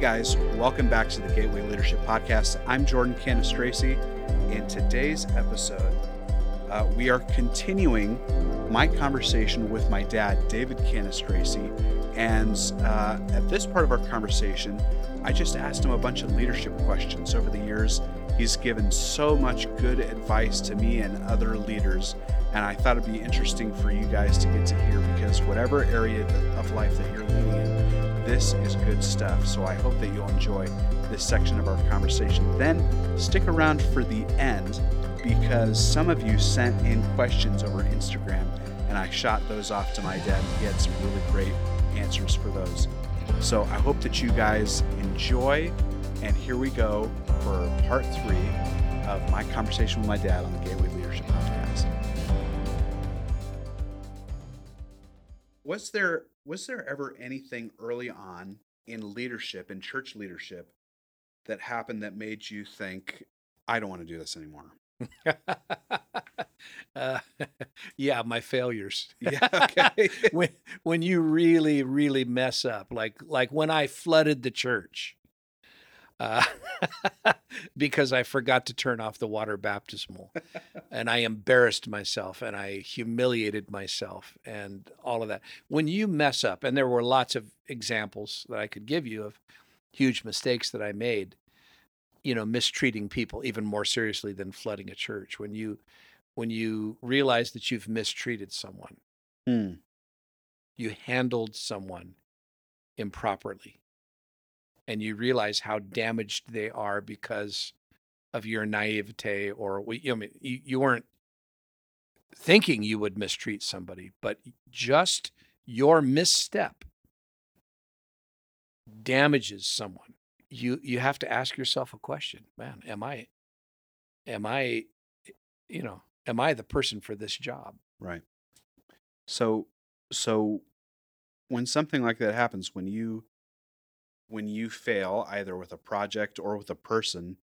guys, welcome back to the Gateway Leadership Podcast. I'm Jordan Cannistraci. In today's episode, uh, we are continuing my conversation with my dad, David Cannistraci. And uh, at this part of our conversation, I just asked him a bunch of leadership questions. Over the years, he's given so much good advice to me and other leaders. And I thought it'd be interesting for you guys to get to hear because whatever area of life that you're leading in, this is good stuff. So I hope that you'll enjoy this section of our conversation. Then stick around for the end because some of you sent in questions over Instagram and I shot those off to my dad he had some really great answers for those. So I hope that you guys enjoy. And here we go for part three of my conversation with my dad on the Gateway Leadership Podcast. Was there was there ever anything early on in leadership, in church leadership, that happened that made you think, I don't want to do this anymore? uh, yeah, my failures. Yeah, okay. when when you really really mess up, like like when I flooded the church, uh, because I forgot to turn off the water baptismal, and I embarrassed myself and I humiliated myself and all of that. When you mess up, and there were lots of examples that I could give you of huge mistakes that I made you know mistreating people even more seriously than flooding a church when you when you realize that you've mistreated someone Hmm. you handled someone improperly and you realize how damaged they are because of your naivete or we- you, know, you, you weren't thinking you would mistreat somebody but just your misstep damages someone you you have to ask yourself a question man am i am i you know am i the person for this job Right. So so when something like that happens, when you when you fail either with a project or with a person,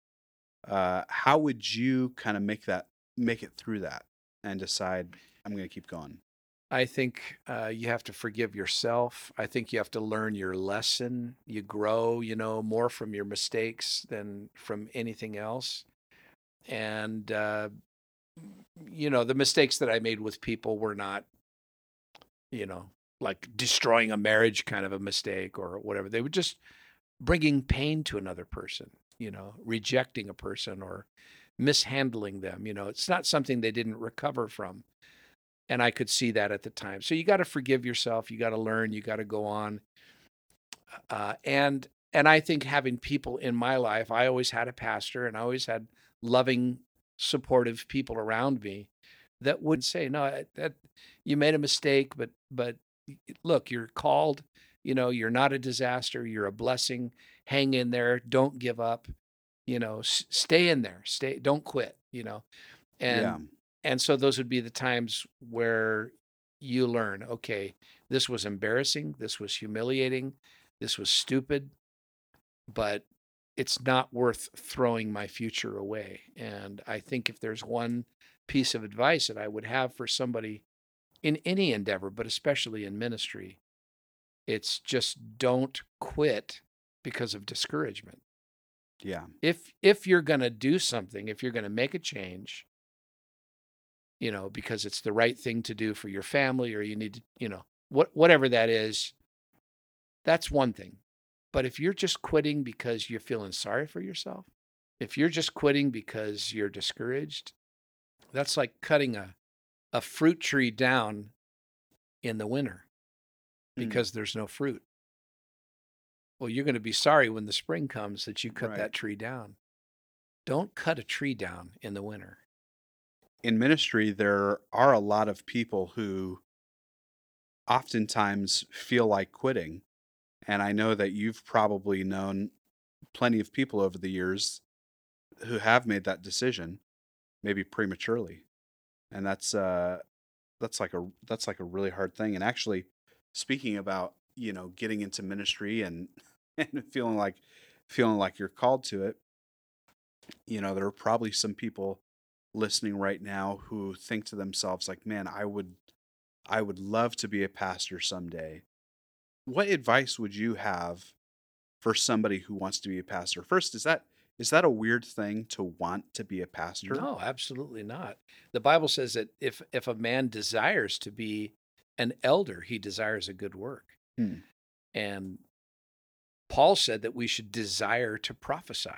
uh, how would you kind of make that make it through that and decide I'm going to keep going? i think uh, you have to forgive yourself. I think you have to learn your lesson. You grow you know more from your mistakes than from anything else. And uh, you know the mistakes that i made with people were not you know like destroying a marriage kind of a mistake or whatever. They were just bringing pain to another person you know rejecting a person or mishandling them you know it's not something they didn't recover from and i could see that at the time. So you got to forgive yourself you got to learn you got to go on. Uh, and and i think having people in my life i always had a pastor and i always had loving supportive people around me that would say no that you made a mistake but but look you're called you know you're not a disaster you're a blessing. Hang in there don't give up you know s- stay in there stay don't quit you know? And yeah. and so those would be the times where you learn okay this was embarrassing this was humiliating this was stupid but it's not worth throwing my future away. And i think if there's one piece of advice that i would have for somebody in any endeavor but especially in ministry it's just don't quit because of discouragement Yeah. if if you're going to do something if you're going to make a change you know because it's the right thing to do for your family or you need to you know what whatever that is that's one thing but if you're just quitting because you're feeling sorry for yourself if you're just quitting because you're discouraged that's like cutting a a fruit tree down in the winter Mm. because there's no fruit well you're going to be sorry when the spring comes that you cut Right. that tree down don't cut a tree down in the winter in ministry, there are a lot of people who oftentimes feel like quitting. And I know that you've probably known plenty of people over the years who have made that decision, maybe prematurely. And that's uh that's like a that's like a really hard thing. And actually speaking about, you know, getting into ministry and and feeling like feeling like you're called to it, you know, there are probably some people listening right now who think to themselves like man i would i would love to be a pastor someday what advice would you have for somebody who wants to be a pastor? First, is that is that a weird thing to want to be a pastor? No, absolutely not. The Bible says that if if a man desires to be an elder, he desires a good work. Hmm. And Paul said that we should desire to prophesy.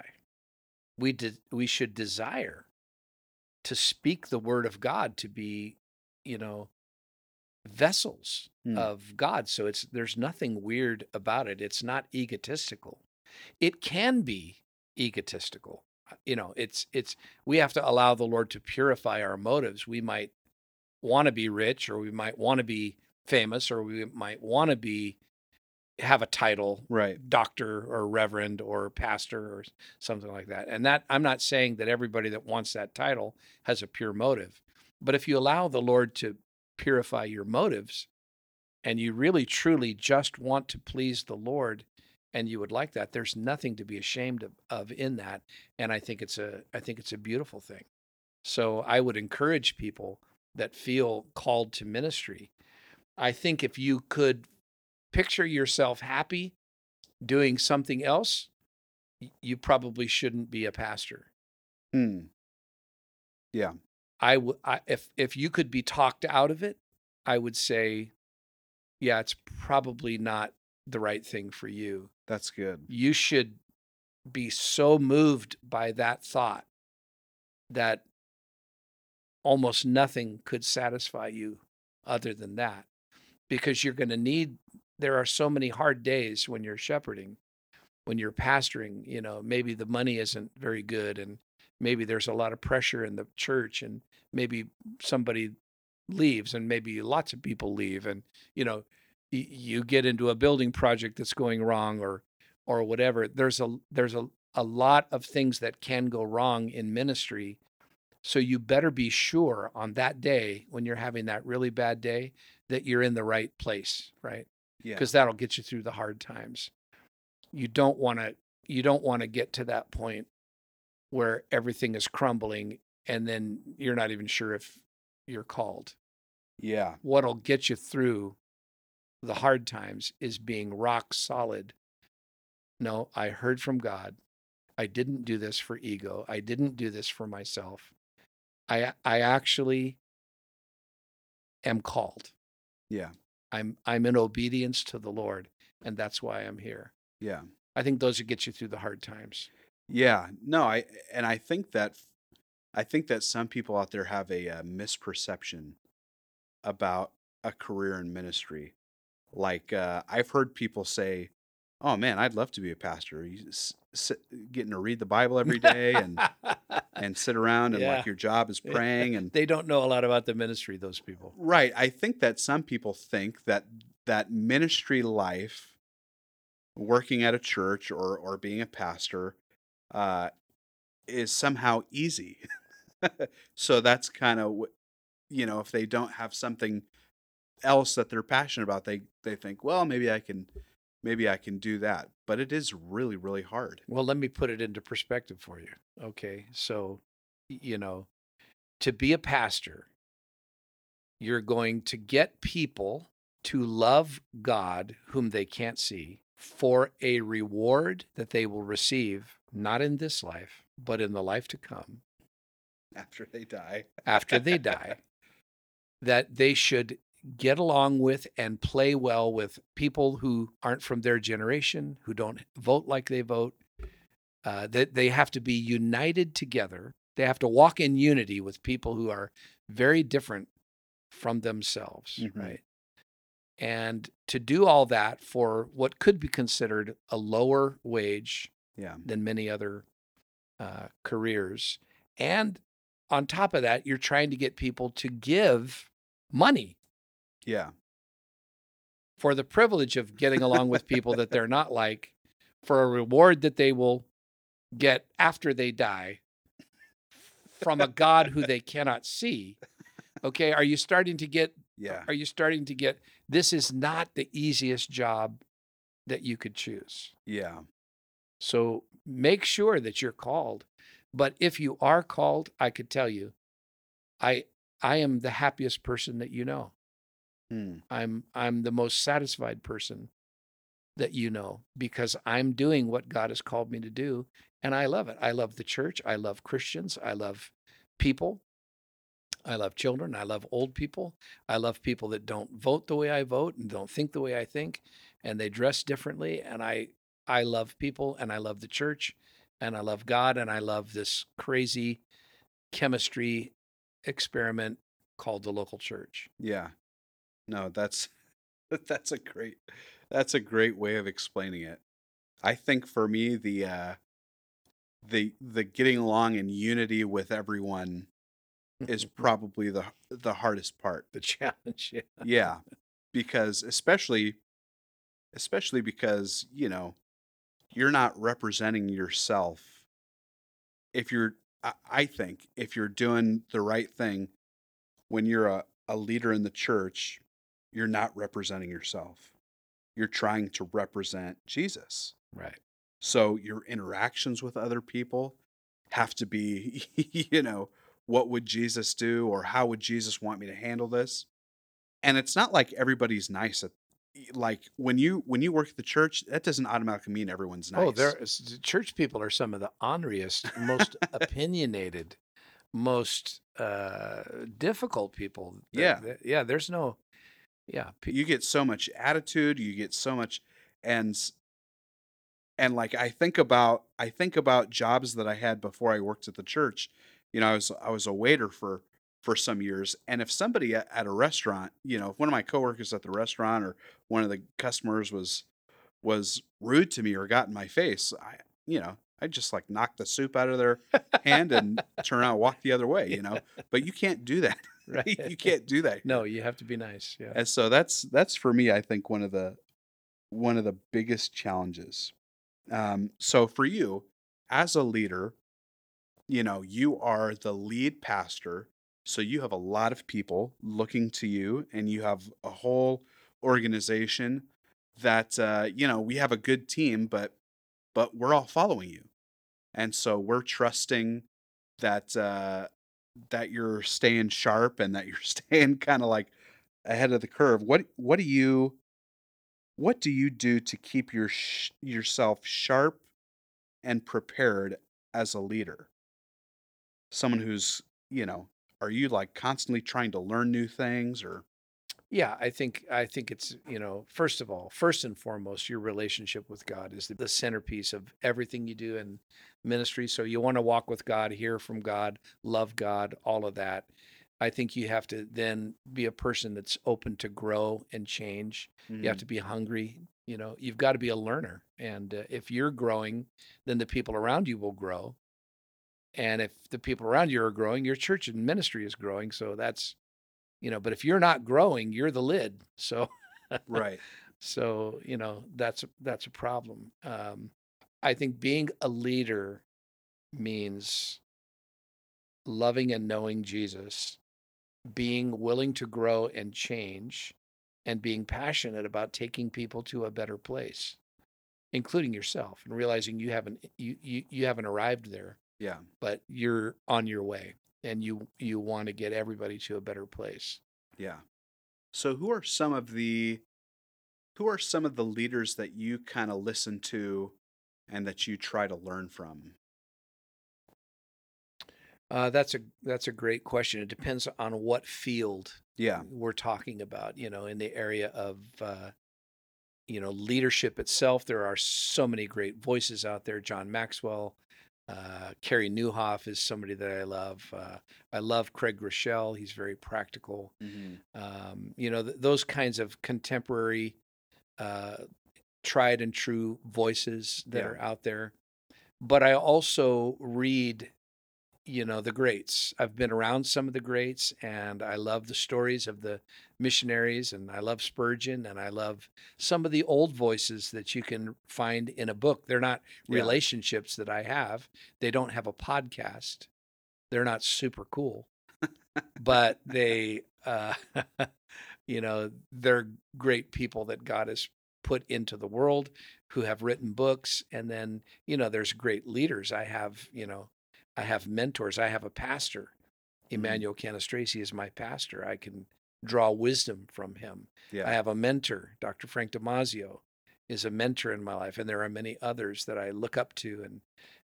We did we should desire to speak the word of God to be, you know, vessels Hmm. of God. So it's there's nothing weird about it. It's not egotistical. It can be egotistical. Uh, You know, it's it's we have to allow the Lord to purify our motives. We might want to be rich or we might want to be famous or we might want to be have a title Right. doctor or reverend or pastor or something like that. And that I'm not saying that everybody that wants that title has a pure motive. But if you allow the Lord to purify your motives and you really truly just want to please the Lord and you would like that, there's nothing to be ashamed of, of in that. And I think it's a I think it's a beautiful thing. So I would encourage people that feel called to ministry. I think if you could picture yourself happy doing something else, you probably shouldn't be a pastor. Hmm. Yeah. I would I, if if you could be talked out of it, I would say yeah, it's probably not the right thing for you. That's good. You should be so moved by that thought that almost nothing could satisfy you other than that because you're going to need there are so many hard days when you're shepherding when you're pastoring you know maybe the money isn't very good and maybe there's a lot of pressure in the church and maybe somebody leaves and maybe lots of people leave and you know you get into a building project that's going wrong or or whatever there's a there's a, a lot of things that can go wrong in ministry so you better be sure on that day when you're having that really bad day that you're in the right place right Yeah. because that'll get you through the hard times. You don't want to you don't want to get to that point where everything is crumbling and then you're not even sure if you're called. Yeah. What'll get you through the hard times is being rock solid. No, I heard from God. I didn't do this for ego. I didn't do this for myself. I I actually am called. Yeah. I'm I'm in obedience to the Lord, and that's why I'm here. Yeah. I think those would get you through the hard times. Yeah, no, I and I think that I think that some people out there have a, uh misperception about a career in ministry. Like uh, I've heard people say, "Oh man, I'd love to be a pastor. You sit, getting to read the Bible every day and and sit around and Yeah. like your job is praying and they don't know a lot about the ministry. Those people. Right. I think that some people think that that ministry life, working at a church or or being a pastor, uh, is somehow easy. so that's kind of you know if they don't have something else that they're passionate about, they they think, well, maybe I can maybe I can do that. But it is really really hard. Well, let me put it into perspective for you. Okay, so you know, to be a pastor, you're going to get people to love God whom they can't see for a reward that they will receive not in this life, but in the life to come. After they die. after they die that they should get along with and play well with people who aren't from their generation, who don't vote like they vote. Uh, that they have to be united together. They have to walk in unity with people who are very different from themselves, Mhm. right? And to do all that for what could be considered a lower wage Yeah. than many other uh, careers. And on top of that, you're trying to get people to give money Yeah. for the privilege of getting along with people that they're not like, for a reward that they will get after they die from a God who they cannot see. Okay, are you starting to get Yeah. are you starting to get this is not the easiest job that you could choose. Yeah. So make sure that you're called. But if you are called, I could tell you, I I am the happiest person that you know. Hmm. I'm I'm the most satisfied person that you know because I'm doing what God has called me to do and I love it. I love the church. I love Christians. I love people. I love children. I love old people. I love people that don't vote the way I vote and don't think the way I think and they dress differently and I I love people and I love the church and I love God and I love this crazy chemistry experiment called the local church. Yeah. No, that's that's a great that's a great way of explaining it. I think for me the uh the the getting along in unity with everyone is probably the the hardest part. the challenge. Yeah. Yeah. Because especially especially because, you know, you're not representing yourself. If you're I, I think if you're doing the right thing when you're a, a leader in the church, you're not representing yourself. You're trying to represent Jesus. Right. So your interactions with other people have to be, you know, what would Jesus do or how would Jesus want me to handle this? And it's not like everybody's nice at like when you when you work at the church, that doesn't automatically mean everyone's nice. Oh, there church people are some of the honoriest, most opinionated, most uh difficult people. Yeah. yeah, there's no yeah, you get so much attitude you get so much and and like i think about i think about jobs that i had before i worked at the church. You know i was i was a waiter for for some years and if somebody at, at a restaurant you know if one of my coworkers at the restaurant or one of the customers was was rude to me or got in my face i you know i just like knock the soup out of their hand and turn around and walk the other way you know? But you can't do that right. you can't do that No, you have to be nice. Yeah. and so that's that's for me i think one of the one of the biggest challenges um, so for you as a leader you know you are the lead pastor so you have a lot of people looking to you and you have a whole organization that uh, you know we have a good team but but we're all following you and so we're trusting that uh, that you're staying sharp and that you're staying kind of like ahead of the curve what what do you what do you do to keep your sh- yourself sharp and prepared as a leader? Someone who's you know are you like constantly trying to learn new things or Yeah, I think I think it's, you know, first of all, first and foremost, your relationship with God is the, centerpiece of everything you do in ministry. So you want to walk with God, hear from God, love God, all of that. I think you have to then be a person that's open to grow and change. You have to be hungry. You know, you've got to be a learner. And uh, if you're growing, then the people around you will grow. And if the people around you are growing, your church and ministry is growing. So that's, you know, but if you're not growing, you're the lid. So, right so you know, that's that's a problem. Um, I think being a leader means loving and knowing Jesus, being willing to grow and change, and being passionate about taking people to a better place, including yourself, and realizing you haven't you you, you haven't arrived there, yeah but you're on your way, and you you want to get everybody to a better place. Yeah. So who are some of the who are some of the leaders that you kind of listen to and that you try to learn from? Uh, that's a that's a great question. It depends on what field Yeah. we're talking about. You know, in the area of uh, you know leadership itself, there are so many great voices out there. John Maxwell, uh, Carey Nieuwhof is somebody that I love. Uh, I love Craig Groeschel. He's very practical. Um, you know, th- those kinds of contemporary, uh, tried and true voices that Yeah. are out there. But I also read you know the greats. I've been around some of the greats and i love the stories of the missionaries and i love spurgeon and i love some of the old voices that you can find in a book. They're not Yeah. relationships that i have. They don't have a podcast. They're not super cool but they uh you know they're great people that god has put into the world who have written books and then you know there's great leaders. I have you know I have mentors. I have a pastor. Mm. Emmanuel Cannistraci is my pastor. I can draw wisdom from him. Yeah. I have a mentor, Dr. Frank Damazio. is a mentor in my life, and there are many others that I look up to and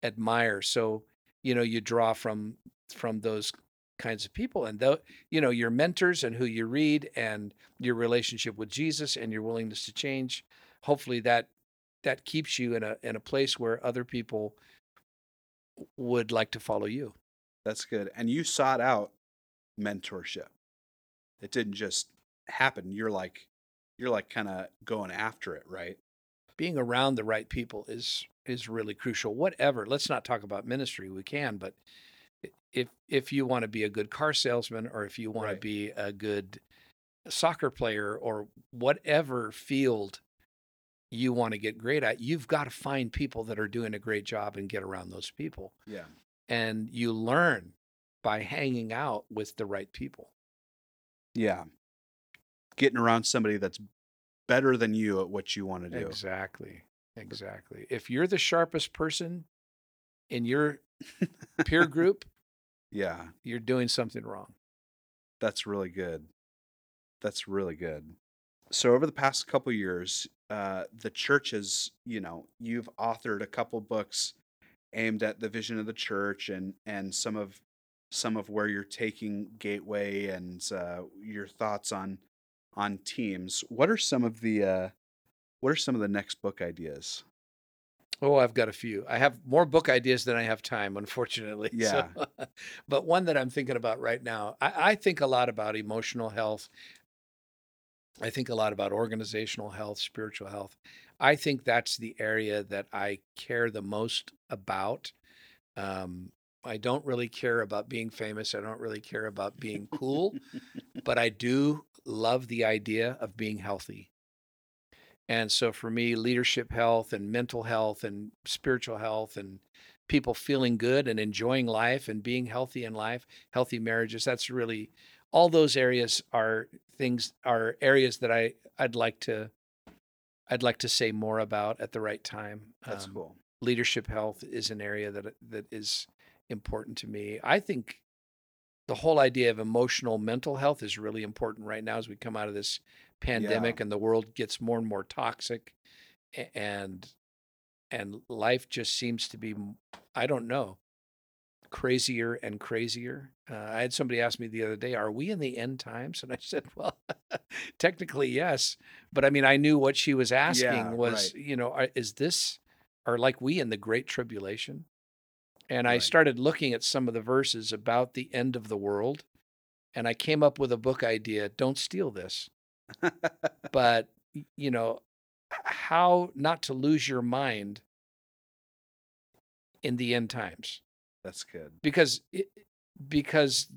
admire. So, you know, you draw from from those kinds of people, and though you know your mentors and who you read, and your relationship with Jesus, and your willingness to change. Hopefully, that that keeps you in a in a place where other people would like to follow you. That's good. And you sought out mentorship. It didn't just happen. You're like you're like kind of going after it, right? Being around the right people is is really crucial. Whatever. Let's not talk about ministry. We can, but if if you want to be a good car salesman or if you want Right. to be a good soccer player or whatever field you want to get great at, you've got to find people that are doing a great job and get around those people. Yeah. And you learn by hanging out with the right people. Yeah. Getting around somebody that's better than you at what you want to do. Exactly. Exactly. If you're the sharpest person in your peer group, Yeah. you're doing something wrong. That's really good. That's really good. So over the past couple years, uh, the churches, you know, you've authored a couple books aimed at the vision of the church and and some of some of where you're taking Gateway and uh, your thoughts on on teams. What are some of the uh, what are some of the next book ideas? Oh, I've got a few. I have more book ideas than I have time, unfortunately. So- but one that I'm thinking about right now, I, I think a lot about emotional health. I think a lot about organizational health, spiritual health. I think that's the area that I care the most about. Um, I don't really care about being famous. I don't really care about being cool, but I do love the idea of being healthy. And so for me, leadership health and mental health and spiritual health and people feeling good and enjoying life and being healthy in life, healthy marriages, that's really all those areas are things are areas that I I'd like to I'd like to say more about at the right time. That's Um, cool. leadership health is an area that that is important to me. I think the whole idea of emotional mental health is really important right now as we come out of this pandemic and the world gets more and more toxic and and life just seems to be I don't know crazier and crazier. Uh, I had somebody ask me the other day, "Are we in the end times?" And I said, "Well, technically yes, but I mean, I knew what she was asking Yeah, was, you know, are, is this are like we in the great tribulation?" And I started looking at some of the verses about the end of the world, and I came up with a book idea. Don't steal this, but you know, how not to lose your mind in the end times That's good. because it, because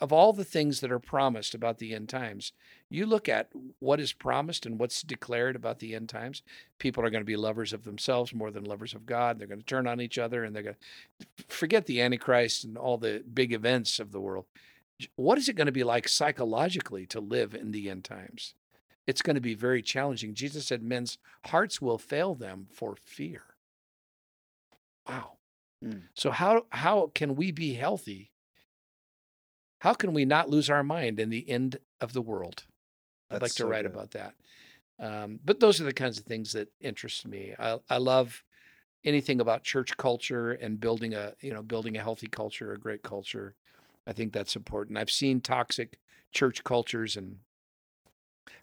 of all the things that are promised about the end times you look at what is promised and what's declared about the end times people are going to be lovers of themselves more than lovers of god. They're going to turn on each other and they're going to forget the antichrist and all the big events of the world. What is it going to be like psychologically to live in the end times? It's going to be very challenging. Jesus said men's hearts will fail them for fear. Wow Mm. so how how can we be healthy? How can we not lose our mind in the end of the world? I'd like That's to so write good. about that. Um, but those are the kinds of things that interest me. I, I love anything about church culture and building a you know building a healthy culture, a great culture. I think that's important. I've seen toxic church cultures and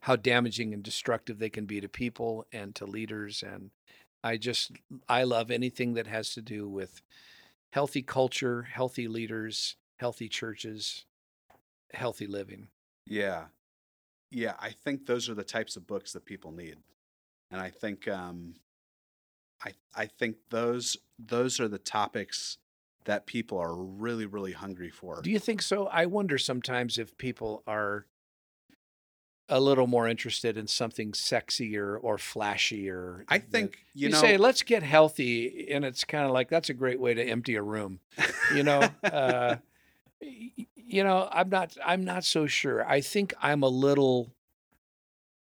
how damaging and destructive they can be to people and to leaders and I just I love anything that has to do with healthy culture, healthy leaders, healthy churches, healthy living. Yeah. Yeah, I think those are the types of books that people need. And I think um I I think those those are the topics that people are really really hungry for. Do you think so? I wonder sometimes if people are a little more interested in something sexier or flashier. I think you, you, know say let's get healthy and it's kind of like that's a great way to empty a room you know uh you know i'm not i'm not so sure i think i'm a little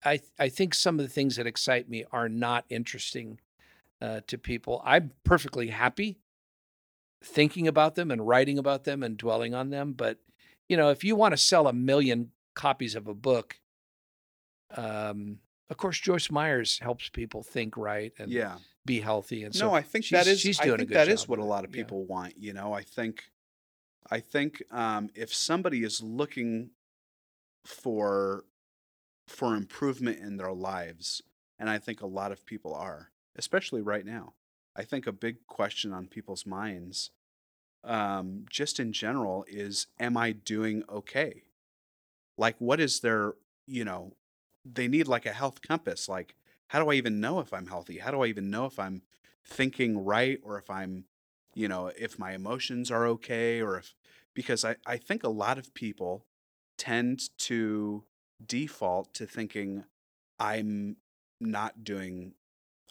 i i think some of the things that excite me are not interesting uh, to people i'm perfectly happy thinking about them and writing about them and dwelling on them but you know if you want to sell a million copies of a book um Of course, Joyce Myers helps people think right and yeah. be healthy. And so no, I think that is. she's I doing a think good that is what a lot of yeah. people want. You know, I think, I think um, if somebody is looking for for improvement in their lives, and I think a lot of people are, especially right now. I think a big question on people's minds, um, just in general, is: Am I doing okay? Like, what is their, you know, they need like a health compass. Like, how do I even know if I'm healthy? How do I even know if I'm thinking right or if I'm, you know, if my emotions are okay or if, because I, I think a lot of people tend to default to thinking I'm not doing,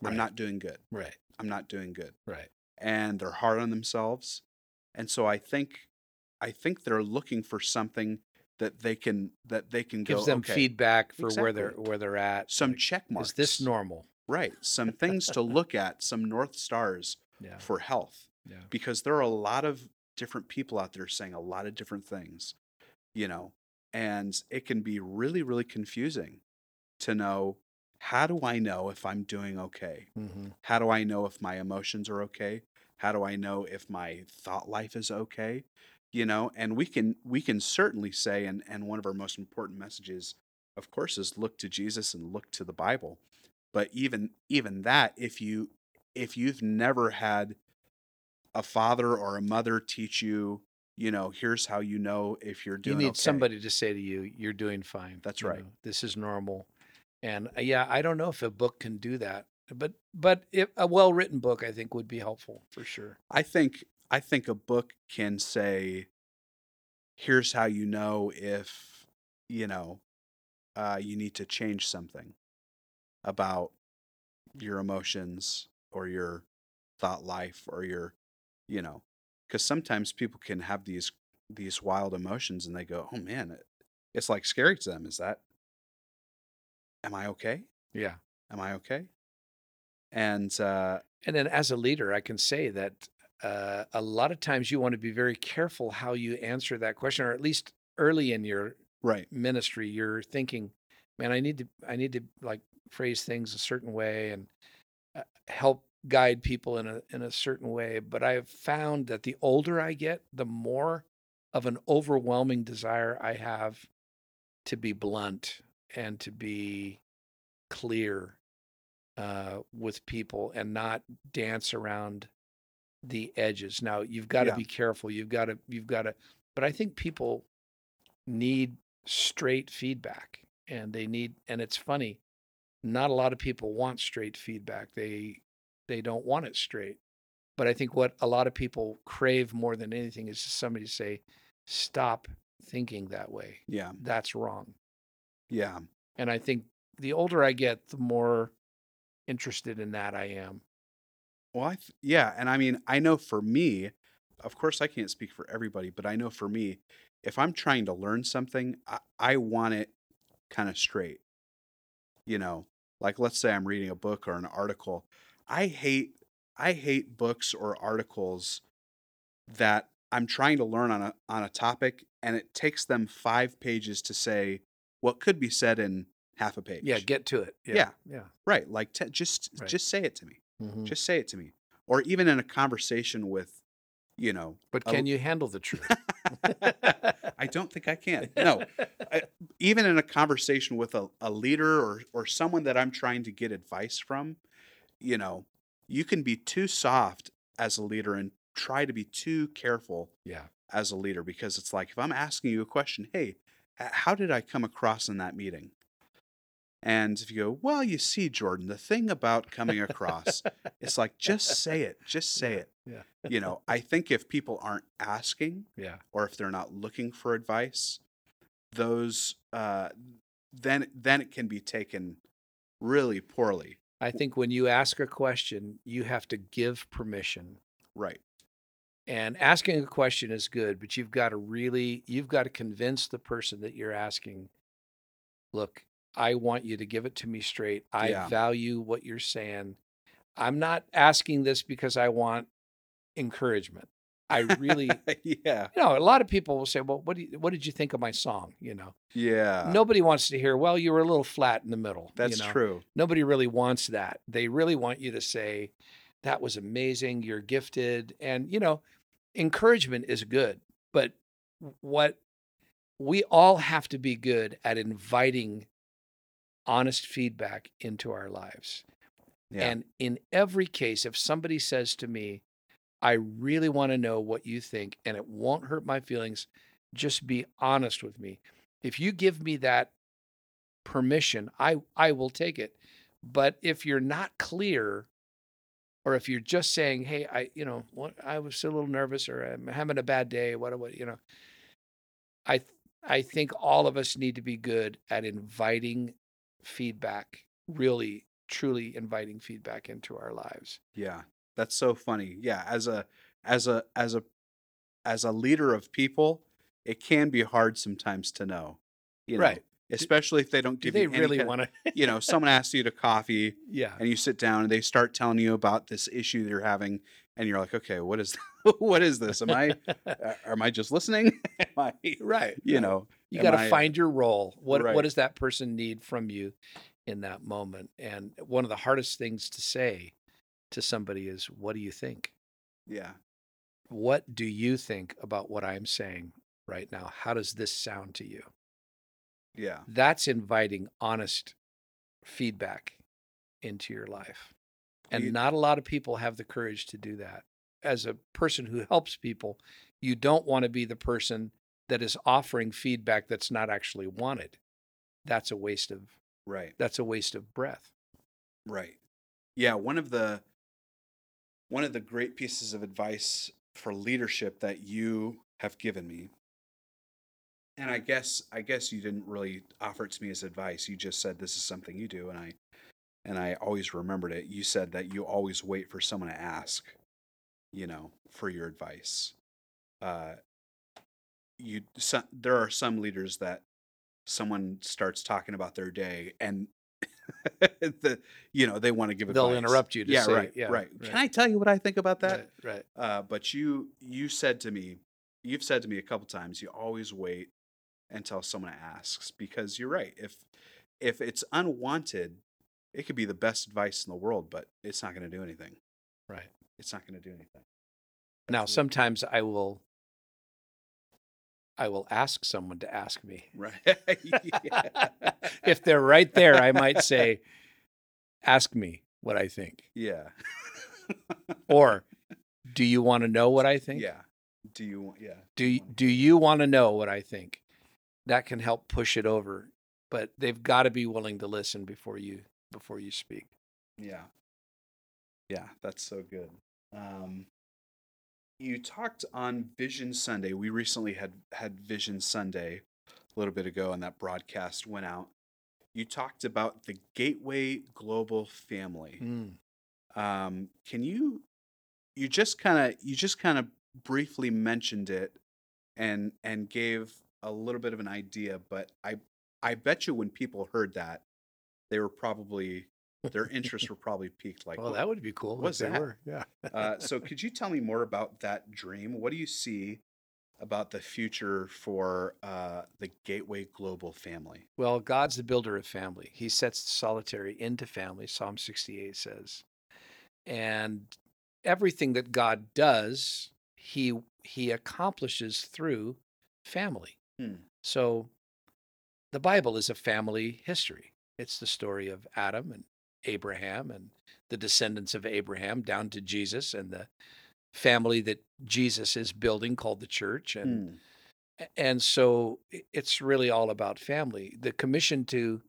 Right. I'm not doing good. right, I'm not doing good. right. And they're hard on themselves. And so I think, I think they're looking for something that they can, that they can Gives go, them okay, feedback for where they're where they're at. some like, check marks. Is this normal? Right. Some things to look at, some North Stars Yeah. for health, Yeah. because there are a lot of different people out there saying a lot of different things, you know, and it can be really, really confusing to know how do I know if I'm doing okay? hmm How do I know if my emotions are okay? How do I know if my thought life is okay? You know, and we can we can certainly say and and one of our most important messages of course is look to Jesus and look to the Bible. But even even that if you if you've never had a father or a mother teach you, you know, here's how you know if you're doing You need okay. somebody to say to you, "You're doing fine." That's you right. know, this is normal. And uh, yeah, I don't know if a book can do that, but but if, a well written book, I think, would be helpful for sure. I think I think a book can say, "Here's how you know if you know uh, you need to change something about your emotions or your thought life or your, you know, because sometimes people can have these these wild emotions and they go, "Oh man, it, it's like scary to them." Is that? Am I okay? Yeah. Am I okay? And uh, And then as a leader, I can say that uh, a lot of times you want to be very careful how you answer that question, or at least early in your right, ministry, you're thinking, man, I need to, I need to like phrase things a certain way and uh, help guide people in a in a certain way. But I've found that the older I get, the more of an overwhelming desire I have to be blunt and to be clear uh, with people and not dance around the edges. Now you've got to Yeah. be careful. You've got to you've got to. But I think people need straight feedback, and they need. And it's funny, not a lot of people want straight feedback. They they don't want it straight. But I think what a lot of people crave more than anything is somebody to say, "Stop thinking that way. yeah, That's wrong." yeah, And I think the older I get, the more interested in that I am. Well, I th- yeah, and I mean, I know for me, of course, I can't speak for everybody, but I know for me, if I'm trying to learn something, I, I want it kind of straight. You know, like let's say I'm reading a book or an article. I hate I hate books or articles that I'm trying to learn on a on a topic and it takes them 5 pages to say what could be said in half a page. Yeah, get to it. Yeah. Yeah. right, like t- just Right. just say it to me. Mhm. Just say it to me. Or even in a conversation with, you know, But a- can you handle the truth? I don't think I can. No, I, even in a conversation with a, a leader or, or someone that I'm trying to get advice from, you know, you can be too soft as a leader and try to be too careful yeah. as a leader because it's like if I'm asking you a question, hey, how did I come across in that meeting? And if you go, well, you see, Jordan, the thing about coming across, it's like just say it, just say it. Yeah. You know, I think if people aren't asking Yeah. or if they're not looking for advice, those uh, then then it can be taken really poorly. I think when you ask a question, you have to give permission. Right. And asking a question is good, but you've got to really you've got to convince the person that you're asking, look, I want you to give it to me straight. I Yeah. value what you're saying. I'm not asking this because I want encouragement. I really, yeah. you know, a lot of people will say, "Well, what do you, what did you think of my song?" You know, Yeah. nobody wants to hear, "Well, you were a little flat in the middle." you That's know? true. Nobody really wants that. They really want you to say, "That was amazing. You're gifted." And you know, encouragement is good, but what we all have to be good at inviting honest feedback into our lives. Yeah. And in every case, if somebody says to me, I really want to know what you think and it won't hurt my feelings, just be honest with me. If you give me that permission, I, I will take it. But if you're not clear, or if you're just saying, "Hey, I, you know, what I was a little nervous, or I'm having a bad day, what, what, you know," I, I think all of us need to be good at inviting feedback, really, truly inviting feedback into our lives. Yeah. That's so funny. Yeah, as a as a as a as a leader of people, it can be hard sometimes to know. You know, Right. Especially if they don't Do give they you really want to? you know, someone asks you to coffee yeah. and you sit down and they start telling you about this issue they're having and you're like, "Okay, what is what is this? Am I am I just listening? am I right. you know, you got to find your role. What Right. what does that person need from you in that moment? And one of the hardest things to say to somebody is, "What do you think? yeah. What do you think about what I'm saying right now? How does this sound to you?" Yeah. That's inviting honest feedback into your life. And You- not a lot of people have the courage to do that. As a person who helps people, you don't want to be the person that is offering feedback that's not actually wanted. That's a waste of Right. that's a waste of breath. Right. Yeah, one of the one of the great pieces of advice for leadership that you have given me and I guess I guess you didn't really offer it to me as advice. You just said this is something you do and I and I always remembered it. You said that you always wait for someone to ask, you know, for your advice. Uh you some, there are some leaders that someone starts talking about their day and the you know they want to give it. They'll interrupt you to yeah say, right yeah, right right. can i tell you what i think about that Right, right. uh, but you you said to me you've said to me a couple times you always wait until someone asks because you're right if if it's unwanted it could be the best advice in the world but it's not going to do anything Right. it's not going to do anything Now, Absolutely. sometimes I will I will ask someone to ask me. right if they're right there, I might say, ask me what I think. yeah Or do you want to know what I think? yeah do you want yeah Do you, do you want to know what I think? That can help push it over, but they've got to be willing to listen before you before you speak. Yeah. Yeah, that's so good. Um, you talked on Vision Sunday. We recently had had Vision Sunday a little bit ago, and that broadcast went out. You talked about the Gateway Global Family. Um, can you you just kind of you just kind of briefly mentioned it and and gave a little bit of an idea, but I I bet you when people heard that, they were probably their interests were probably peaked. Like, well, "Wh- that would be cool. they that? were. Yeah. uh, so could you tell me more about that dream? What do you see about the future for uh, the Gateway Global family? Well, God's the builder of family. He sets the solitary into family, Psalm 68 says. And everything that God does, he he accomplishes through family. Hmm. So the Bible is a family history. It's the story of Adam and Abraham and the descendants of Abraham down to Jesus and the family that Jesus is building called the church and a- and so it's really all about family. The commission to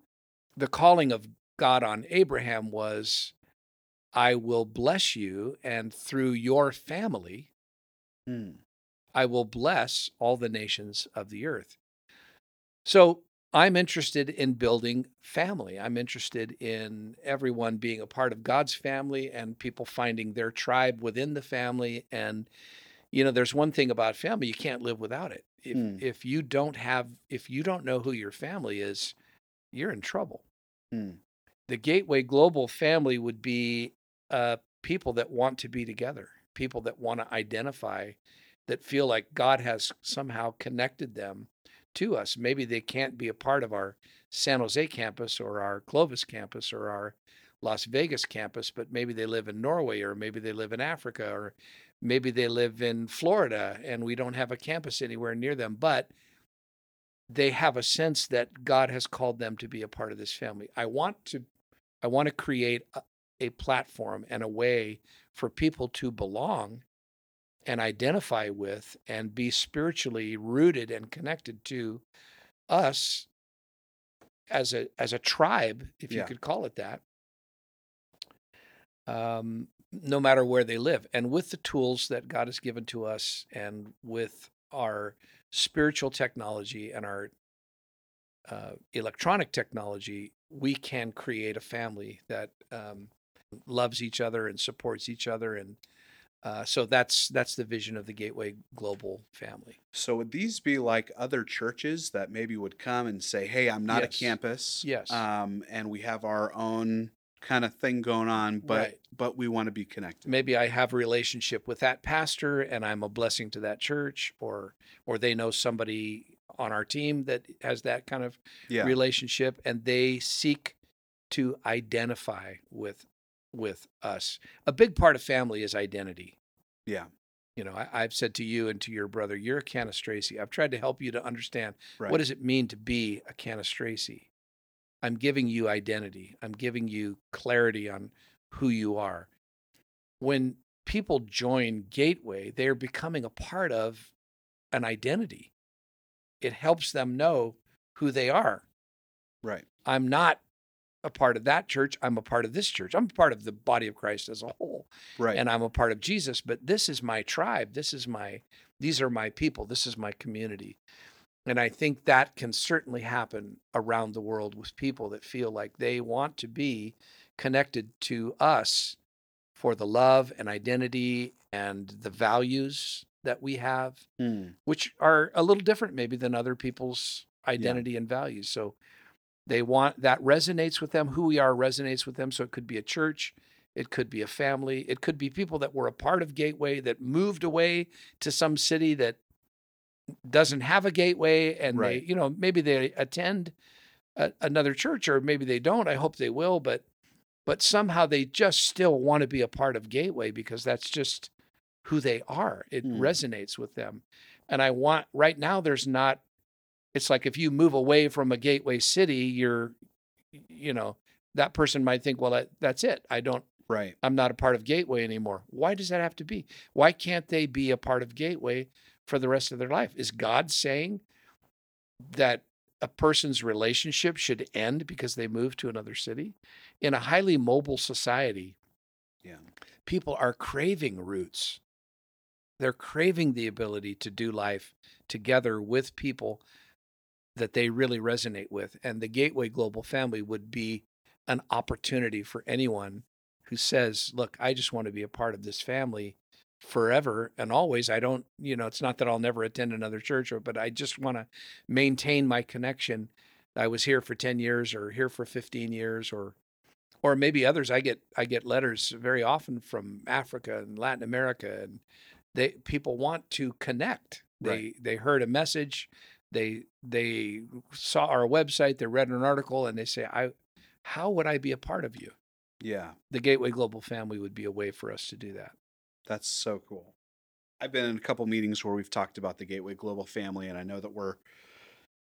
the calling of god on abraham was i will bless you and through your family Hmm. i will bless all the nations of the earth. So i'm interested in building family. I'm interested in everyone being a part of god's family and people finding their tribe within the family. And you know there's one thing about family you can't live without it. If Hmm. if you don't have if you don't know who your family is you're in trouble. Hmm. the gateway global family would be uh, people that want to be together people that want to identify that feel like God has somehow connected them to us. Maybe they can't be a part of our San Jose campus or our Clovis campus or our Las Vegas campus, but maybe they live in Norway or maybe they live in Africa or maybe they live in Florida and we don't have a campus anywhere near them. But they have a sense that God has called them to be a part of this family. I want to I want to create a, a platform and a way for people to belong and identify with and be spiritually rooted and connected to us as a as a tribe, if you could call it that. Um, no matter where they live, and with the tools that God has given to us, and with our spiritual technology and our uh, electronic technology, we can create a family that um, loves each other and supports each other, and uh, so that's that's the vision of the Gateway Global family. So would these be like other churches that maybe would come and say, "Hey, I'm not Yes. a campus, Yes. um, and we have our own kind of thing going on, but Right. but we want to be connected." maybe I have a relationship with that pastor and I'm a blessing to that church or or they know somebody on our team that has that kind of Yeah, relationship and they seek to identify with with us. A big part of family is identity. yeah, You know, I, I've said to you and to your brother, you're a Cannistraci. I've tried to help you to understand right. what does it mean to be a Cannistraci. I'm giving you identity. I'm giving you clarity on who you are. When people join Gateway, they're becoming a part of an identity. It helps them know who they are. right. I'm not a part of that church. I'm a part of this church. I'm a part of the body of Christ as a whole Right. and I'm a part of Jesus, but this is my tribe. This is my, these are my people. This is my community. And I think that can certainly happen around the world with people that feel like they want to be connected to us for the love and identity and the values that we have, Hmm. which are a little different maybe than other people's identity and values. So they want that resonates with them. Who we are resonates with them. So it could be a church, it could be a family, it could be people that were a part of Gateway that moved away to some city that doesn't have a gateway and Right. they, you know, maybe they attend a, another church or maybe they don't. I hope they will, but but somehow they just still want to be a part of Gateway because that's just who they are. It Hmm. resonates with them. And I want right now there's not it's like if you move away from a gateway city, you're you know, that person might think, well, that, that's it. I don't Right. I'm not a part of Gateway anymore. Why does that have to be? Why can't they be a part of Gateway for the rest of their life? Is God saying that a person's relationship should end because they move to another city? In a highly mobile society, Yeah. people are craving roots. They're craving the ability to do life together with people that they really resonate with. And the Gateway Global Family would be an opportunity for anyone who says, Look, I just want to be a part of this family forever and always. I don't, you know, it's not that I'll never attend another church, or, but I just want to maintain my connection. I was here for 10 years or here for 15 years or or maybe others i get i get letters very often from africa and latin america and they people want to connect they Right. they heard a message they they saw our website they read an article and they say i how would i be a part of you Yeah. the gateway global family would be a way for us to do that That's so cool. I've been in a couple meetings where we've talked about the Gateway Global family, and I know that we're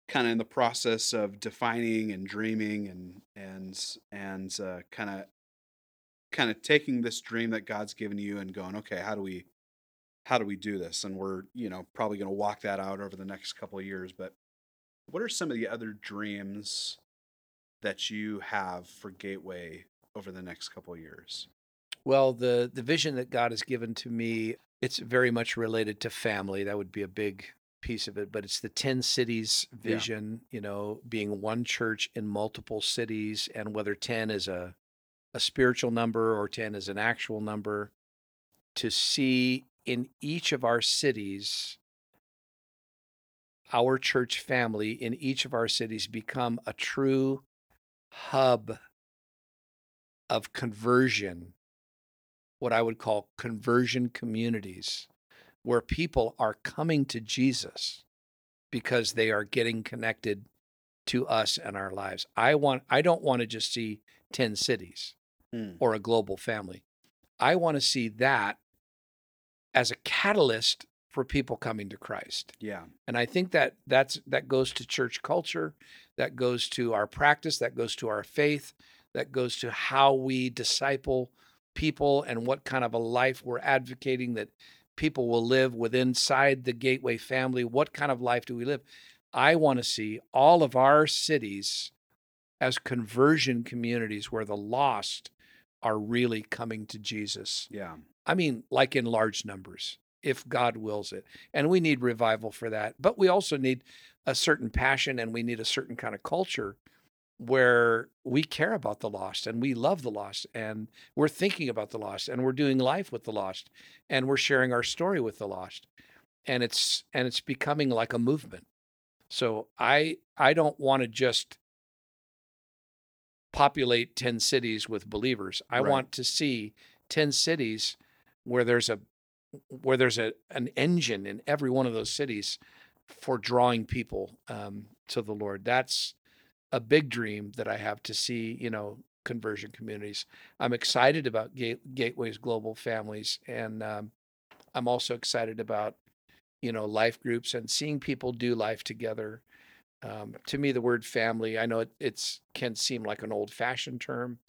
kind of in the process of defining and dreaming and and and uh, kind of kind of taking this dream that God's given you and going, okay, how do we how do we do this? And we're you know probably going to walk that out over the next couple of years. But what are some of the other dreams that you have for Gateway over the next couple of years? Well, the the vision that God has given to me, it's very much related to family. That would be a big piece of it, but it's the 10 cities Yeah. vision, you know, being one church in multiple cities and whether 10 is a a spiritual number or 10 is an actual number to see in each of our cities our church family in each of our cities become a true hub of conversion, what I would call conversion communities where people are coming to Jesus because they are getting connected to us and our lives. I want I don't want to just see 10 cities Hmm. or a global family. I want to see that as a catalyst for people coming to Christ. Yeah. And I think that that's that goes to church culture, that goes to our practice, that goes to our faith, that goes to how we disciple people and what kind of a life we're advocating that people will live within inside the Gateway family. What kind of life do we live? I want to see all of our cities as conversion communities where the lost are really coming to Jesus. Yeah. I mean, like in large numbers, if God wills it. And we need revival for that. But we also need a certain passion and we need a certain kind of culture where we care about the lost and we love the lost and we're thinking about the lost and we're doing life with the lost and we're sharing our story with the lost. And it's and it's becoming like a movement. So I I don't want to just populate 10 cities with believers. I Right. want to see 10 cities where there's a where there's a an engine in every one of those cities for drawing people um, to the Lord. That's a big dream that I have to see. You know, conversion communities. I'm excited about Gate, Gateways Global Families, and um, I'm also excited about you know life groups and seeing people do life together. Um, to me, the word family, I know it it's can seem like an old-fashioned term,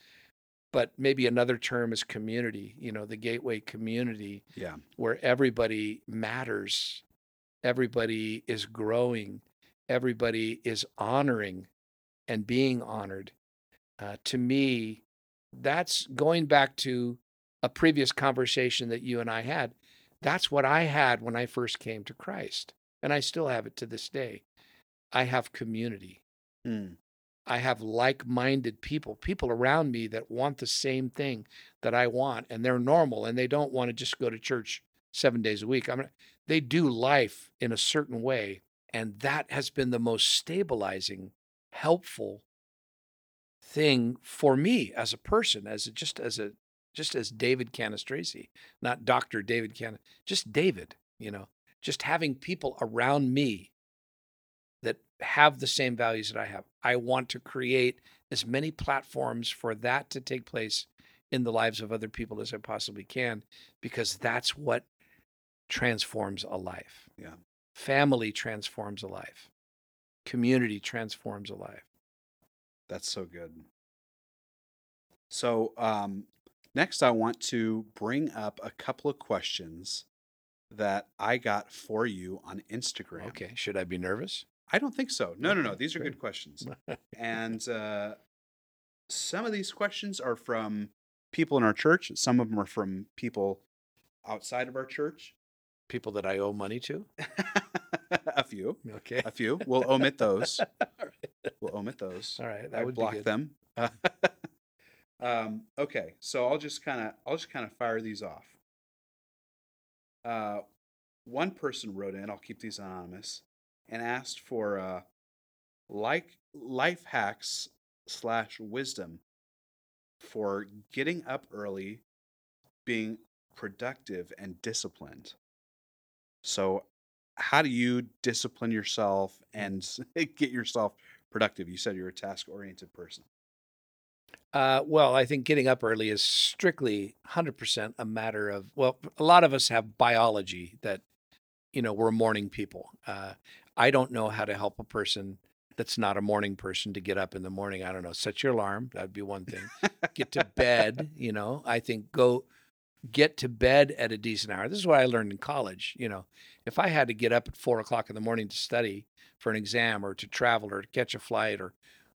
but maybe another term is community. You know, the Gateway community Yeah. where everybody matters, everybody is growing, everybody is honoring and being honored. Uh, to me, that's going back to a previous conversation that you and I had. That's what I had when I first came to Christ, and I still have it to this day. I have community. Hmm. I have like minded people, people around me that want the same thing that I want, and they're normal and they don't want to just go to church seven days a week. I mean, they do life in a certain way. And that has been the most stabilizing, helpful thing for me as a person, as a, just as a just as David Cannistraci, not Dr. David Can, just David, you know, just having people around me have the same values that I have. I want to create as many platforms for that to take place in the lives of other people as I possibly can, because that's what transforms a life. Yeah. Family transforms a life. Community transforms a life. That's so good. So, um, next, I want to bring up a couple of questions that I got for you on Instagram. Okay. Should I be nervous? I don't think so. No, no, no. These are good questions. and uh, some of these questions are from people in our church. Some of them are from people outside of our church. People that I owe money to? a few. Okay. A few. We'll omit those. Right. We'll omit those. All right. That I would block them. um, okay, so I'll just kind of I'll just kind of fire these off. Uh, one person wrote in. I'll keep these anonymous, and asked for uh, like life hacks slash wisdom for getting up early, being productive and disciplined. So, how do you discipline yourself and get yourself productive? You said you're a task oriented person. Uh, well, I think getting up early is strictly 100% a matter of, well, a lot of us have biology that, you know, we're morning people. Uh, I don't know how to help a person that's not a morning person to get up in the morning. I don't know, set your alarm. That'd be one thing. get to bed, you know, I think go get to bed at a decent hour. This is what I learned in college. You know, if I had to get up at four o'clock in the morning to study for an exam or to travel or to catch a flight or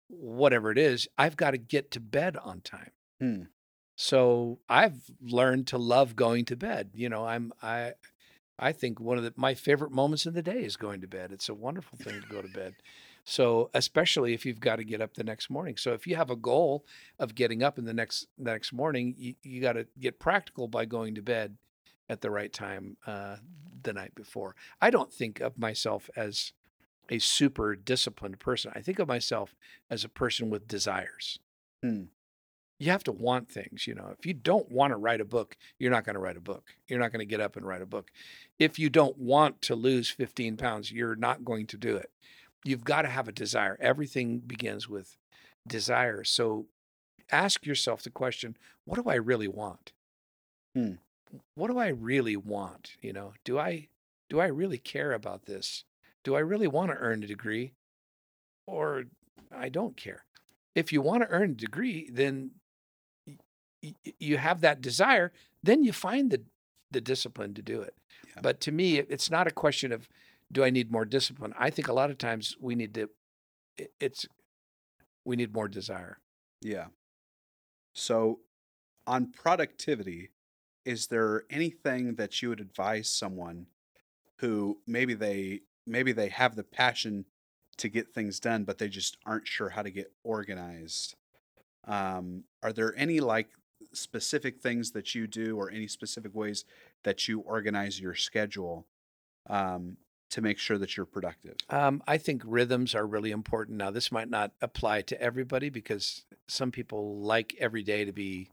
whatever it is, I've got to get to bed on time. Hmm. So I've learned to love going to bed. You know, I'm I I think one of the, my favorite moments in the day is going to bed. It's a wonderful thing to go to bed. So especially if you've got to get up the next morning. So if you have a goal of getting up in the next the next morning, you, you got to get practical by going to bed at the right time uh, the night before. I don't think of myself as a super disciplined person. I think of myself as a person with desires. Hmm. You have to want things, you know. If you don't want to write a book, you're not going to write a book. You're not going to get up and write a book. If you don't want to lose 15 pounds, you're not going to do it. You've got to have a desire. Everything begins with desire. So ask yourself the question, what do I really want? Hmm. What do I really want? You know, do I do I really care about this? Do I really want to earn a degree? Or I don't care. If you want to earn a degree, then you have that desire, then you find the the discipline to do it. Yeah. But to me, it's not a question of do I need more discipline. I think a lot of times we need to it's we need more desire. Yeah. So, on productivity, is there anything that you would advise someone who maybe they maybe they have the passion to get things done, but they just aren't sure how to get organized? Um, are there any like specific things that you do, or any specific ways that you organize your schedule um, to make sure that you're productive? Um, I think rhythms are really important. Now, this might not apply to everybody because some people like every day to be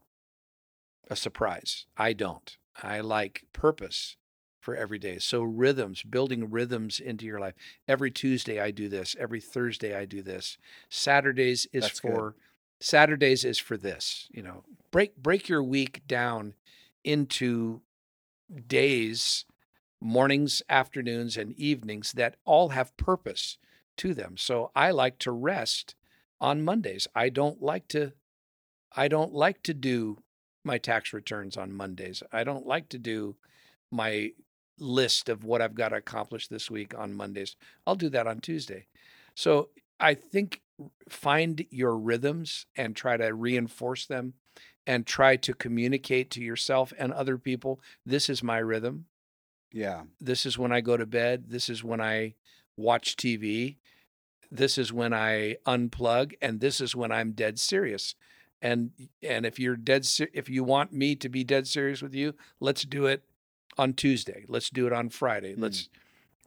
a surprise. I don't. I like purpose for every day. So, rhythms, building rhythms into your life. Every Tuesday, I do this. Every Thursday, I do this. Saturdays is That's good. Saturdays is for this. You know, break break your week down into days mornings, afternoons, and evenings that all have purpose to them. So I like to rest on Mondays. I don't like to I don't like to do my tax returns on Mondays. I don't like to do my list of what I've got to accomplish this week on Mondays. I'll do that on Tuesday. So I think find your rhythms and try to reinforce them and try to communicate to yourself and other people this is my rhythm Yeah. this is when I go to bed. This is when I watch TV. This is when I unplug, and this is when I'm dead serious. And and if you're dead, ser- if you want me to be dead serious with you, let's do it on Tuesday. Let's do it on Friday. Hmm. Let's.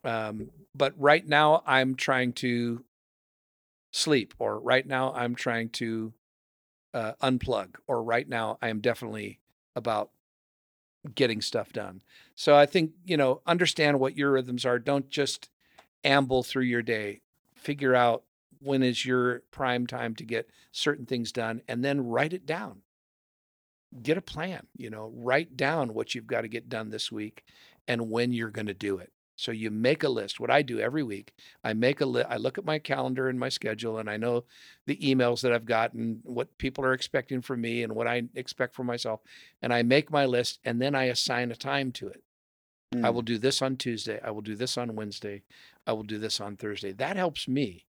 Um, but right now, I'm trying to sleep, or right now, I'm trying to uh, unplug, or right now, I am definitely about getting stuff done. So I think, you know, understand what your rhythms are. Don't just amble through your day. Figure out when is your prime time to get certain things done and then write it down. Get a plan, you know, write down what you've got to get done this week and when you're going to do it. So you make a list. What I do every week, I make a list. I look at my calendar and my schedule and I know the emails that I've gotten, what people are expecting from me and what I expect from myself and I make my list and then I assign a time to it. I Mm. will do this on Tuesday. I will do this on Wednesday. I will do this on Thursday. That helps me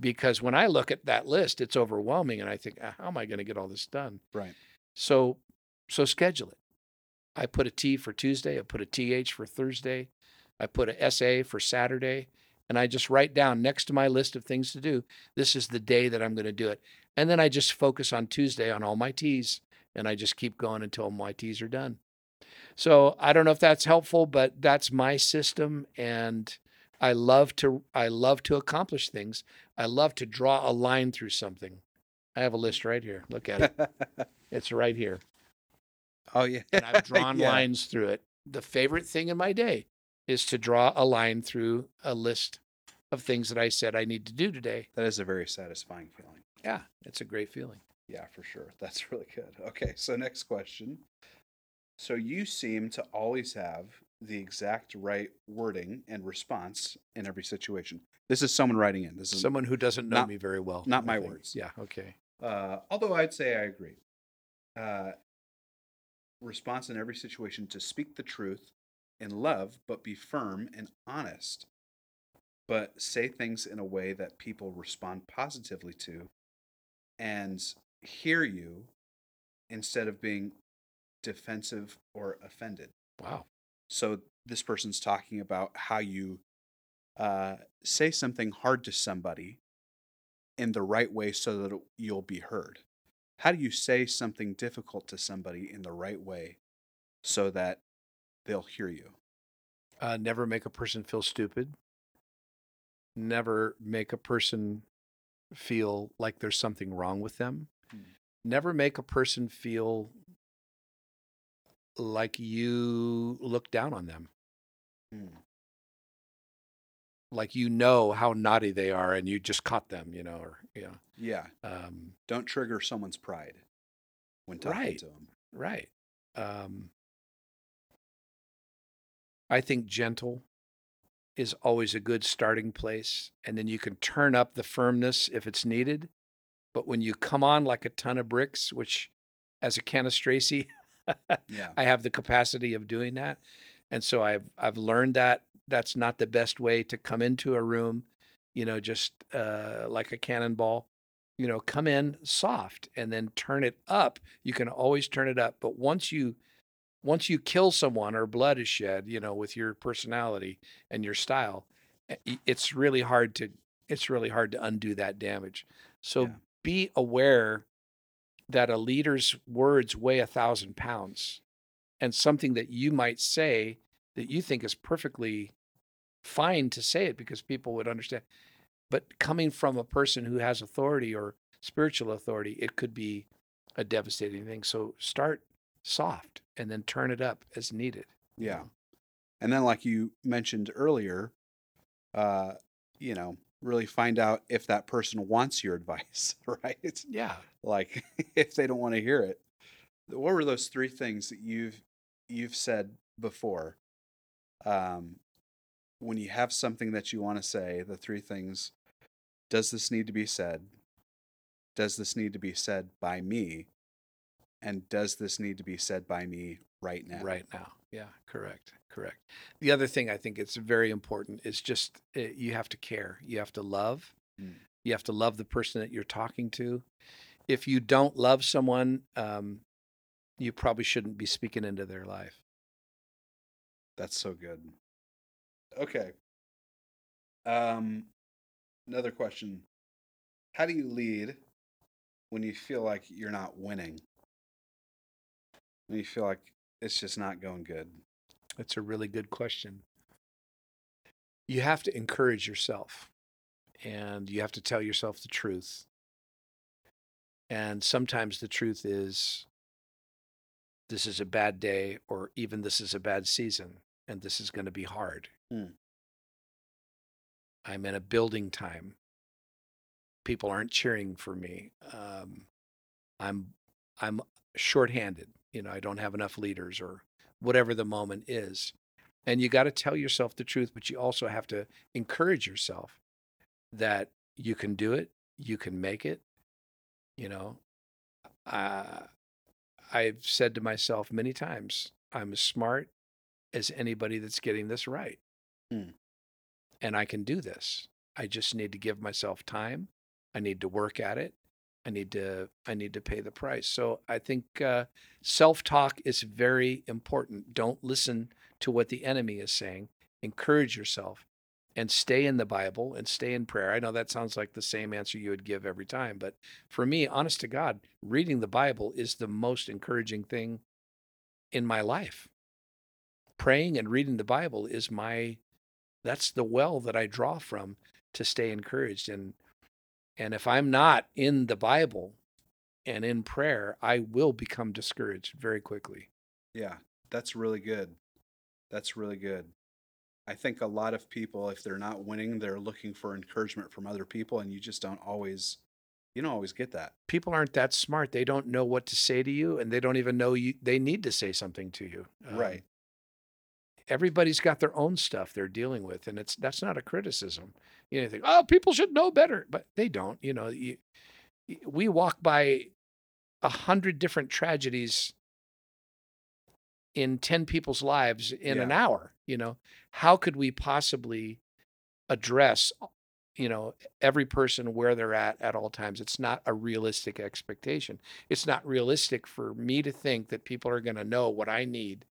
because when I look at that list, it's overwhelming and I think, "Ah, how am I going to get all this done? Right. So, so schedule it. I put a T for Tuesday. I put a TH for Thursday. I put a SA for Saturday. And I just write down next to my list of things to do, this is the day that I'm going to do it. And then I just focus on Tuesday on all my T's and I just keep going until my T's are done. So I don't know if that's helpful, but that's my system. And I love to I love to accomplish things. I love to draw a line through something. I have a list right here. Look at it. It's right here. oh yeah. And I've drawn Yeah. lines through it. The favorite thing in my day is to draw a line through a list of things that I said I need to do today. That is a very satisfying feeling. Yeah, it's a great feeling. Yeah, for sure. That's really good. Okay, so next question. So you seem to always have the exact right wording and response in every situation. This is someone writing in. This is Someone who doesn't know not- me very well. not my words. Yeah, okay. uh, although I'd say I agree. Uh, response in every situation to speak the truth in love, but be firm and honest, but say things in a way that people respond positively to and hear you instead of being defensive or offended. Wow. So this person's talking about how you uh, say something hard to somebody in the right way so that you'll be heard. How do you say something difficult to somebody in the right way so that they'll hear you? Uh, never make a person feel stupid. Never make a person feel like there's something wrong with them. Hmm. never make a person feel like you look down on them. Mm. Like you know how naughty they are and you just caught them, you know, or yeah. Yeah. Um, Don't trigger someone's pride when talking Right. to them. right. Um, I think gentle is always a good starting place. And then you can turn up the firmness if it's needed. But when you come on like a ton of bricks, which as a Cannistraci, Yeah. I have the capacity of doing that. And so I've I've learned that that's not the best way to come into a room, you know, just uh, like a cannonball. You know, come in soft and then turn it up. You can always turn it up, but once you once you kill someone or blood is shed, you know, with your personality and your style, eh, it's really hard to it's really hard to undo that damage. So Yeah. be aware that a leader's words weigh a thousand pounds and something that you might say that you think is perfectly fine to say it because people would understand. But coming from a person who has authority or spiritual authority, it could be a devastating thing. So start soft and then turn it up as needed. Yeah. And then, like you mentioned earlier, uh, you know, really find out if that person wants your advice, right? Yeah. Like if they don't want to hear it. What were those three things that you've you've said before? Um, when you have something that you want to say, the three things: Does this need to be said? Does this need to be said by me? And does this need to be said by me right now? Right now. Yeah, correct. Correct. The other thing I think it's very important is just uh, you have to care. You have to love. Mm. You have to love the person that you're talking to. If you don't love someone, um, you probably shouldn't be speaking into their life. That's so good. Okay. Um another question. How do you lead when you feel like you're not winning? When you feel like it's just not going good? That's a really good question. You have to encourage yourself and you have to tell yourself the truth. And sometimes the truth is this is a bad day, or even this is a bad season, and this is going to be hard. Hmm. I'm in a building time. People aren't cheering for me. Um, I'm I'm shorthanded. You know, I don't have enough leaders, or whatever the moment is. And you got to tell yourself the truth, but you also have to encourage yourself that you can do it, you can make it. You know, uh, I've said to myself many times, I'm as smart as anybody that's getting this right. Hmm. And I can do this. I just need to give myself time. I need to work at it. I need to I need to pay the price. So I think uh, self-talk is very important. Don't listen to what the enemy is saying. Encourage yourself and stay in the Bible and stay in prayer. I know that sounds like the same answer you would give every time, but for me, honest to God, reading the Bible is the most encouraging thing in my life. Praying and reading the Bible is my that's the well that I draw from to stay encouraged and and if I'm not in the Bible and in prayer, I will become discouraged very quickly. Yeah, that's really good. That's really good. I think a lot of people, if they're not winning, they're looking for encouragement from other people, and you just don't always, you don't always get that. People aren't that smart. They don't know what to say to you and they don't even know you they need to say something to you. Um, Right. Everybody's got their own stuff they're dealing with and it's that's not a criticism. You know you think oh people should know better but they don't you know you, we walk by a hundred different tragedies in 10 people's lives in an hour you know? How could we possibly address you know every person where they're at at all times? It's not a realistic expectation. It's not realistic for me to think that people are going to know what i need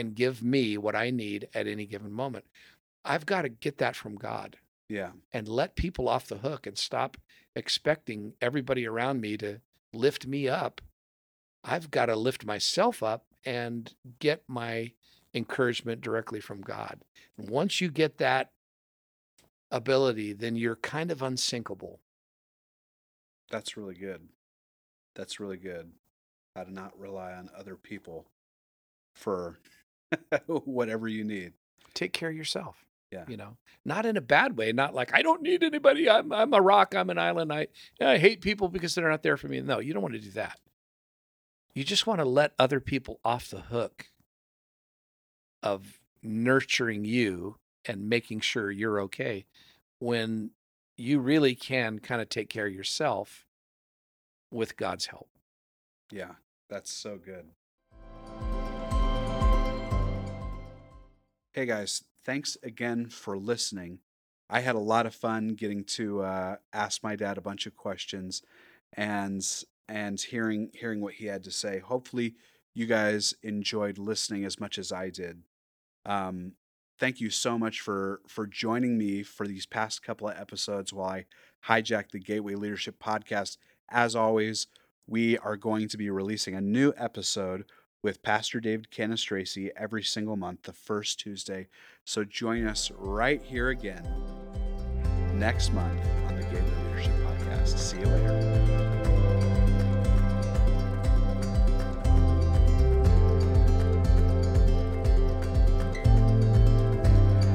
and give me what i need at any given moment i've got to get that from god Yeah. and let people off the hook and stop expecting everybody around me to lift me up i've got to lift myself up and get my encouragement directly from god and once you get that ability then you're kind of unsinkable That's really good. That's really good. How to not rely on other people for whatever you need. Take care of yourself. Yeah. You know, not in a bad way, not like I don't need anybody. I'm I'm a rock. I'm an island. I I hate people because they're not there for me. No, you don't want to do that. You just want to let other people off the hook of nurturing you and making sure you're okay when you really can kind of take care of yourself with God's help. Yeah, that's so good. Hey guys, thanks again for listening. I had a lot of fun getting to uh, ask my dad a bunch of questions and and hearing hearing what he had to say. Hopefully, you guys enjoyed listening as much as I did. Um, thank you so much for for joining me for these past couple of episodes while I hijack the Gateway Leadership Podcast. As always, we are going to be releasing a new episode with Pastor David Cannistraci every single month, the first Tuesday. So join us right here again next month on the Gateway Leadership Podcast. See you later.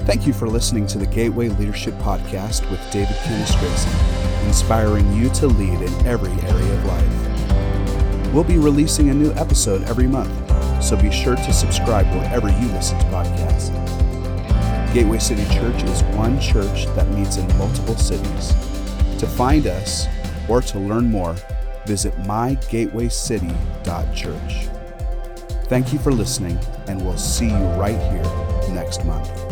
Thank you for listening to the Gateway Leadership Podcast with David Cannistraci, inspiring you to lead in every area of life. We'll be releasing a new episode every month, so be sure to subscribe wherever you listen to podcasts. Gateway City Church is one church that meets in multiple cities. To find us or to learn more, visit mygatewaycity.church. Thank you for listening, and we'll see you right here next month.